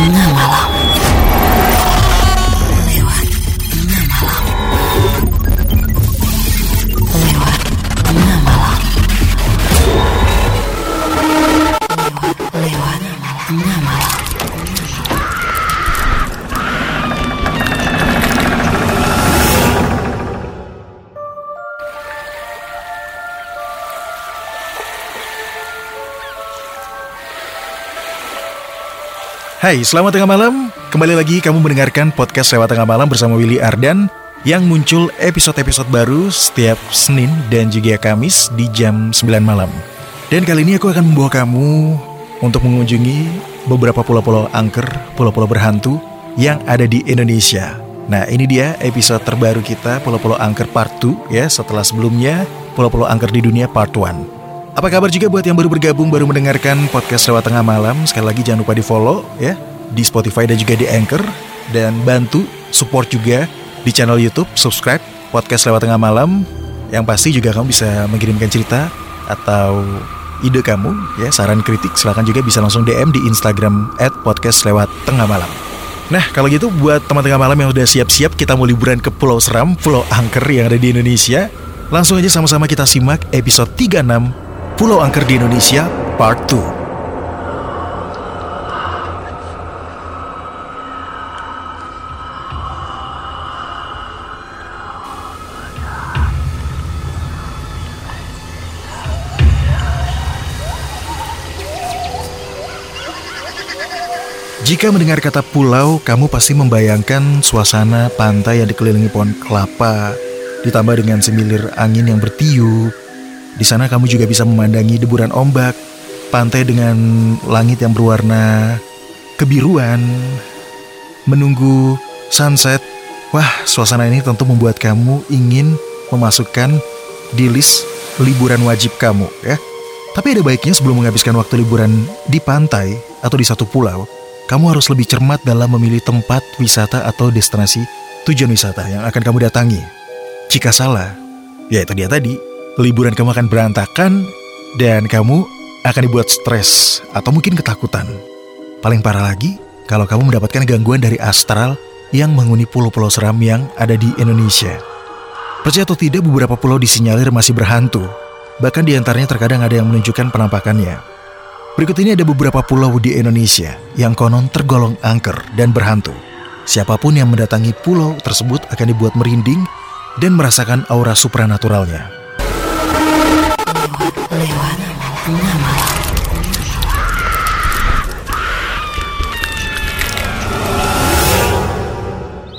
tengah malam. Lewat Hai, selamat tengah malam. Kembali lagi kamu mendengarkan podcast lewat tengah malam bersama Willy Ardan yang muncul episode-episode baru setiap Senin dan juga Kamis di jam 9 malam. Dan kali ini aku akan membawa kamu untuk mengunjungi beberapa pulau-pulau angker, pulau-pulau berhantu yang ada di Indonesia. Nah, ini dia episode terbaru kita Pulau-Pulau Angker Part 2 ya, setelah sebelumnya Pulau-Pulau Angker di Dunia Part 1. Apa kabar juga buat yang baru bergabung, baru mendengarkan podcast lewat tengah malam. Sekali lagi jangan lupa di follow ya di Spotify dan juga di Anchor dan bantu support juga di channel YouTube, subscribe podcast lewat tengah malam. Yang pasti juga kamu bisa mengirimkan cerita atau ide kamu ya saran kritik silahkan juga bisa langsung DM di Instagram at podcast lewat tengah malam. Nah kalau gitu buat teman tengah malam yang udah siap-siap kita mau liburan ke Pulau Seram, Pulau Angker yang ada di Indonesia. Langsung aja sama-sama kita simak episode 36 Pulau Angker di Indonesia Part 2. Jika mendengar kata pulau, kamu pasti membayangkan suasana pantai yang dikelilingi pohon kelapa, ditambah dengan semilir angin yang bertiup, di sana kamu juga bisa memandangi deburan ombak, pantai dengan langit yang berwarna kebiruan, menunggu sunset. Wah, suasana ini tentu membuat kamu ingin memasukkan di list liburan wajib kamu ya. Tapi ada baiknya sebelum menghabiskan waktu liburan di pantai atau di satu pulau, kamu harus lebih cermat dalam memilih tempat wisata atau destinasi tujuan wisata yang akan kamu datangi. Jika salah, ya itu dia tadi, liburan kamu akan berantakan dan kamu akan dibuat stres atau mungkin ketakutan. Paling parah lagi, kalau kamu mendapatkan gangguan dari astral yang menghuni pulau-pulau seram yang ada di Indonesia. Percaya atau tidak, beberapa pulau disinyalir masih berhantu. Bahkan di antaranya terkadang ada yang menunjukkan penampakannya. Berikut ini ada beberapa pulau di Indonesia yang konon tergolong angker dan berhantu. Siapa pun yang mendatangi pulau tersebut akan dibuat merinding dan merasakan aura supranaturalnya.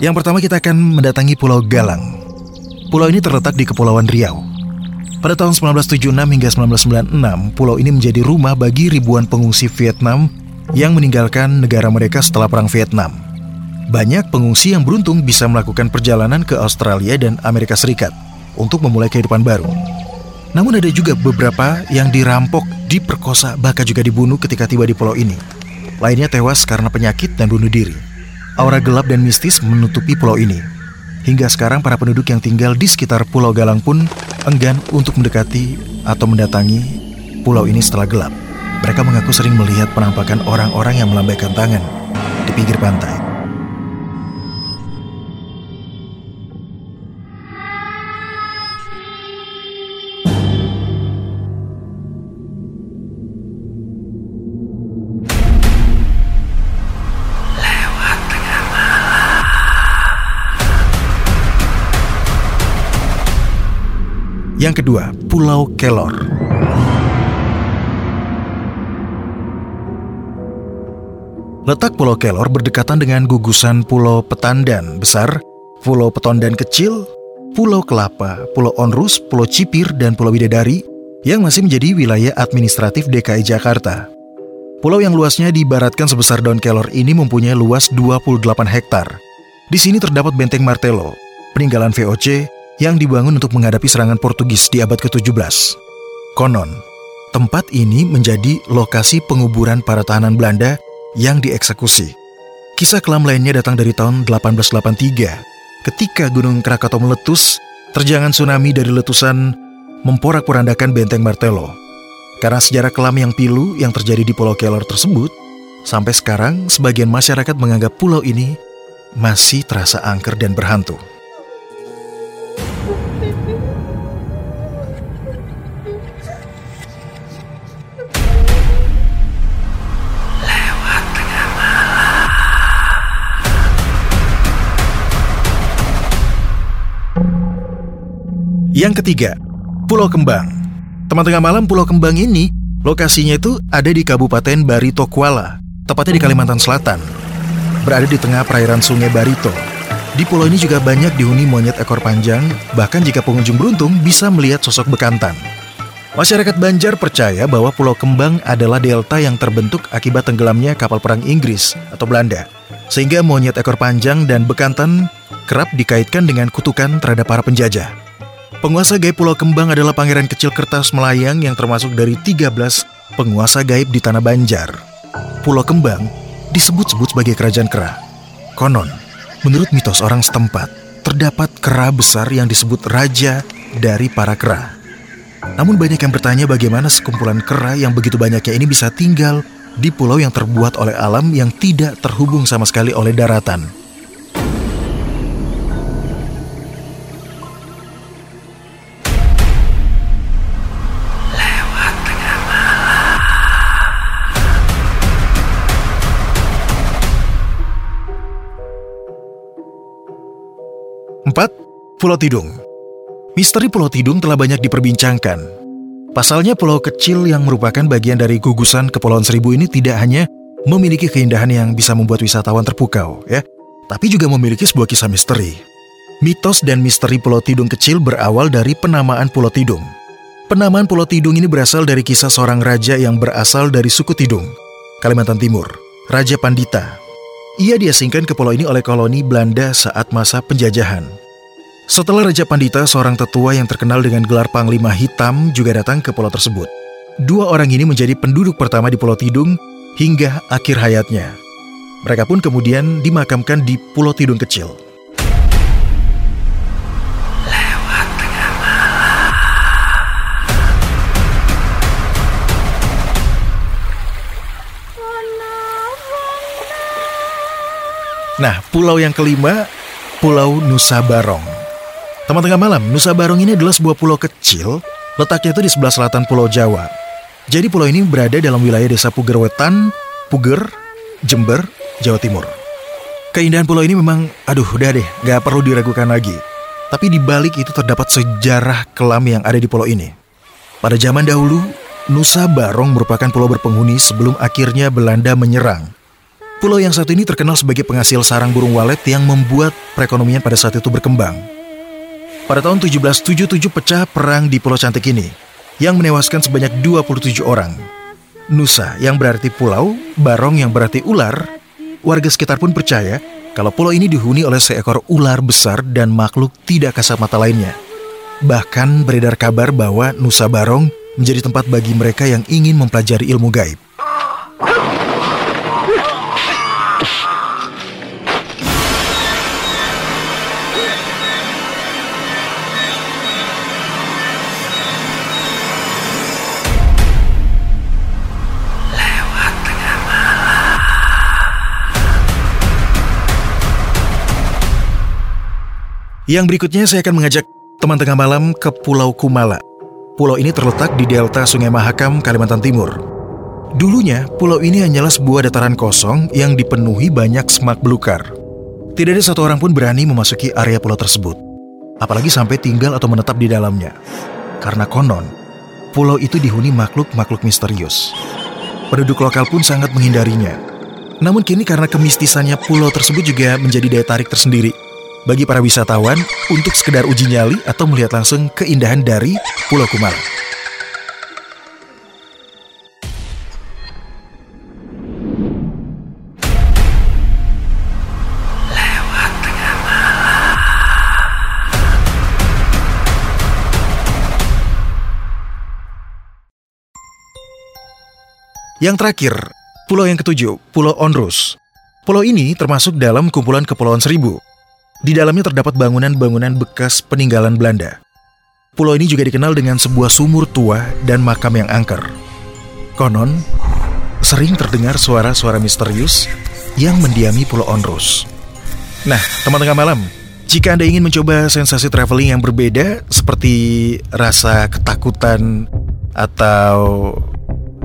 Yang pertama kita akan mendatangi Pulau Galang. Pulau ini terletak di Kepulauan Riau. Pada tahun 1976 hingga 1996, pulau ini menjadi rumah bagi ribuan pengungsi Vietnam yang meninggalkan negara mereka setelah Perang Vietnam. Banyak pengungsi yang beruntung bisa melakukan perjalanan ke Australia dan Amerika Serikat untuk memulai kehidupan baru. Namun ada juga beberapa yang dirampok, diperkosa, bahkan juga dibunuh ketika tiba di pulau ini. Lainnya tewas karena penyakit dan bunuh diri. Aura gelap dan mistis menutupi pulau ini. Hingga sekarang para penduduk yang tinggal di sekitar Pulau Galang pun enggan untuk mendekati atau mendatangi pulau ini setelah gelap. Mereka mengaku sering melihat penampakan orang-orang yang melambaikan tangan di pinggir pantai. Yang kedua, Pulau Kelor. Letak Pulau Kelor berdekatan dengan gugusan Pulau Petandan besar, Pulau Petondan kecil, Pulau Kelapa, Pulau Onrus, Pulau Cipir, dan Pulau Bidadari yang masih menjadi wilayah administratif DKI Jakarta. Pulau yang luasnya diibaratkan sebesar daun kelor ini mempunyai luas 28 hektar. Di sini terdapat benteng Martello, peninggalan VOC, yang dibangun untuk menghadapi serangan Portugis di abad ke-17. Konon, tempat ini menjadi lokasi penguburan para tahanan Belanda yang dieksekusi. Kisah kelam lainnya datang dari tahun 1883, ketika Gunung Krakatau meletus, terjangan tsunami dari letusan memporak-porandakan benteng Martello. Karena sejarah kelam yang pilu yang terjadi di Pulau Kelor tersebut, Sampai sekarang, sebagian masyarakat menganggap pulau ini masih terasa angker dan berhantu. Yang ketiga, Pulau Kembang. Teman tengah malam Pulau Kembang ini lokasinya itu ada di Kabupaten Barito Kuala, tepatnya di Kalimantan Selatan. Berada di tengah perairan Sungai Barito. Di pulau ini juga banyak dihuni monyet ekor panjang, bahkan jika pengunjung beruntung bisa melihat sosok bekantan. Masyarakat Banjar percaya bahwa Pulau Kembang adalah delta yang terbentuk akibat tenggelamnya kapal perang Inggris atau Belanda. Sehingga monyet ekor panjang dan bekantan kerap dikaitkan dengan kutukan terhadap para penjajah. Penguasa gaib Pulau Kembang adalah pangeran kecil kertas melayang yang termasuk dari 13 penguasa gaib di Tanah Banjar. Pulau Kembang disebut-sebut sebagai kerajaan kera. Konon, menurut mitos orang setempat, terdapat kera besar yang disebut raja dari para kera. Namun banyak yang bertanya bagaimana sekumpulan kera yang begitu banyaknya ini bisa tinggal di pulau yang terbuat oleh alam yang tidak terhubung sama sekali oleh daratan. Empat, Pulau Tidung. Misteri Pulau Tidung telah banyak diperbincangkan. Pasalnya pulau kecil yang merupakan bagian dari gugusan Kepulauan Seribu ini tidak hanya memiliki keindahan yang bisa membuat wisatawan terpukau, ya, tapi juga memiliki sebuah kisah misteri. Mitos dan misteri Pulau Tidung kecil berawal dari penamaan Pulau Tidung. Penamaan Pulau Tidung ini berasal dari kisah seorang raja yang berasal dari suku Tidung, Kalimantan Timur, Raja Pandita. Ia diasingkan ke pulau ini oleh koloni Belanda saat masa penjajahan. Setelah Raja Pandita, seorang tetua yang terkenal dengan gelar Panglima Hitam juga datang ke pulau tersebut. Dua orang ini menjadi penduduk pertama di Pulau Tidung hingga akhir hayatnya. Mereka pun kemudian dimakamkan di Pulau Tidung kecil. Nah, pulau yang kelima, Pulau Nusa Barong. Teman tengah malam, Nusa Barong ini adalah sebuah pulau kecil, letaknya itu di sebelah selatan Pulau Jawa. Jadi pulau ini berada dalam wilayah desa Puger Wetan, Puger, Jember, Jawa Timur. Keindahan pulau ini memang, aduh udah deh, gak perlu diragukan lagi. Tapi di balik itu terdapat sejarah kelam yang ada di pulau ini. Pada zaman dahulu, Nusa Barong merupakan pulau berpenghuni sebelum akhirnya Belanda menyerang. Pulau yang satu ini terkenal sebagai penghasil sarang burung walet yang membuat perekonomian pada saat itu berkembang. Pada tahun 1777 pecah perang di Pulau Cantik ini, yang menewaskan sebanyak 27 orang. Nusa yang berarti pulau, Barong yang berarti ular, warga sekitar pun percaya kalau pulau ini dihuni oleh seekor ular besar dan makhluk tidak kasat mata lainnya. Bahkan beredar kabar bahwa Nusa Barong menjadi tempat bagi mereka yang ingin mempelajari ilmu gaib. Yang berikutnya saya akan mengajak teman tengah malam ke Pulau Kumala. Pulau ini terletak di delta Sungai Mahakam, Kalimantan Timur. Dulunya, pulau ini hanyalah sebuah dataran kosong yang dipenuhi banyak semak belukar. Tidak ada satu orang pun berani memasuki area pulau tersebut, apalagi sampai tinggal atau menetap di dalamnya. Karena konon, pulau itu dihuni makhluk-makhluk misterius. Penduduk lokal pun sangat menghindarinya. Namun kini karena kemistisannya pulau tersebut juga menjadi daya tarik tersendiri bagi para wisatawan untuk sekedar uji nyali atau melihat langsung keindahan dari Pulau Kumala. Yang terakhir, pulau yang ketujuh, Pulau Onrus. Pulau ini termasuk dalam kumpulan Kepulauan Seribu. Di dalamnya terdapat bangunan-bangunan bekas peninggalan Belanda. Pulau ini juga dikenal dengan sebuah sumur tua dan makam yang angker. Konon, sering terdengar suara-suara misterius yang mendiami Pulau Onrus. Nah, teman tengah malam, jika Anda ingin mencoba sensasi traveling yang berbeda seperti rasa ketakutan atau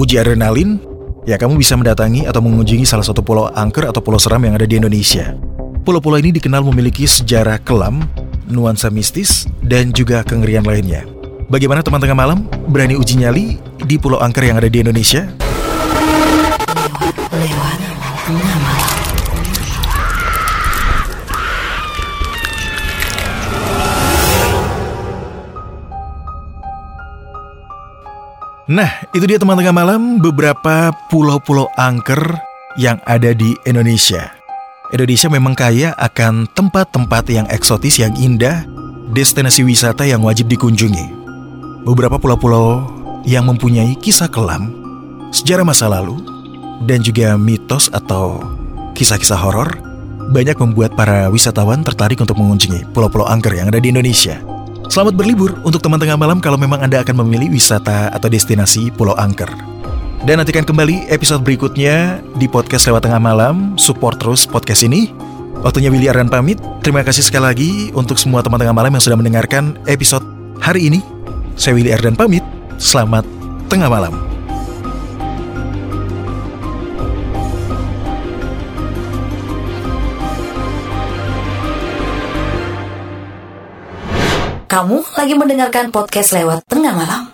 uji adrenalin, ya kamu bisa mendatangi atau mengunjungi salah satu pulau angker atau pulau seram yang ada di Indonesia. Pulau-pulau ini dikenal memiliki sejarah kelam, nuansa mistis, dan juga kengerian lainnya. Bagaimana teman tengah malam? Berani uji nyali di pulau angker yang ada di Indonesia? Nah, itu dia teman tengah malam beberapa pulau-pulau angker yang ada di Indonesia. Indonesia memang kaya akan tempat-tempat yang eksotis yang indah, destinasi wisata yang wajib dikunjungi. Beberapa pulau-pulau yang mempunyai kisah kelam, sejarah masa lalu, dan juga mitos atau kisah-kisah horor banyak membuat para wisatawan tertarik untuk mengunjungi pulau-pulau angker yang ada di Indonesia. Selamat berlibur untuk teman tengah malam kalau memang Anda akan memilih wisata atau destinasi Pulau Angker. Dan nantikan kembali episode berikutnya di podcast lewat tengah malam. Support terus podcast ini. Waktunya Willy Ardan pamit. Terima kasih sekali lagi untuk semua teman tengah malam yang sudah mendengarkan episode hari ini. Saya Willy Ardan pamit. Selamat tengah malam. Kamu lagi mendengarkan podcast lewat tengah malam.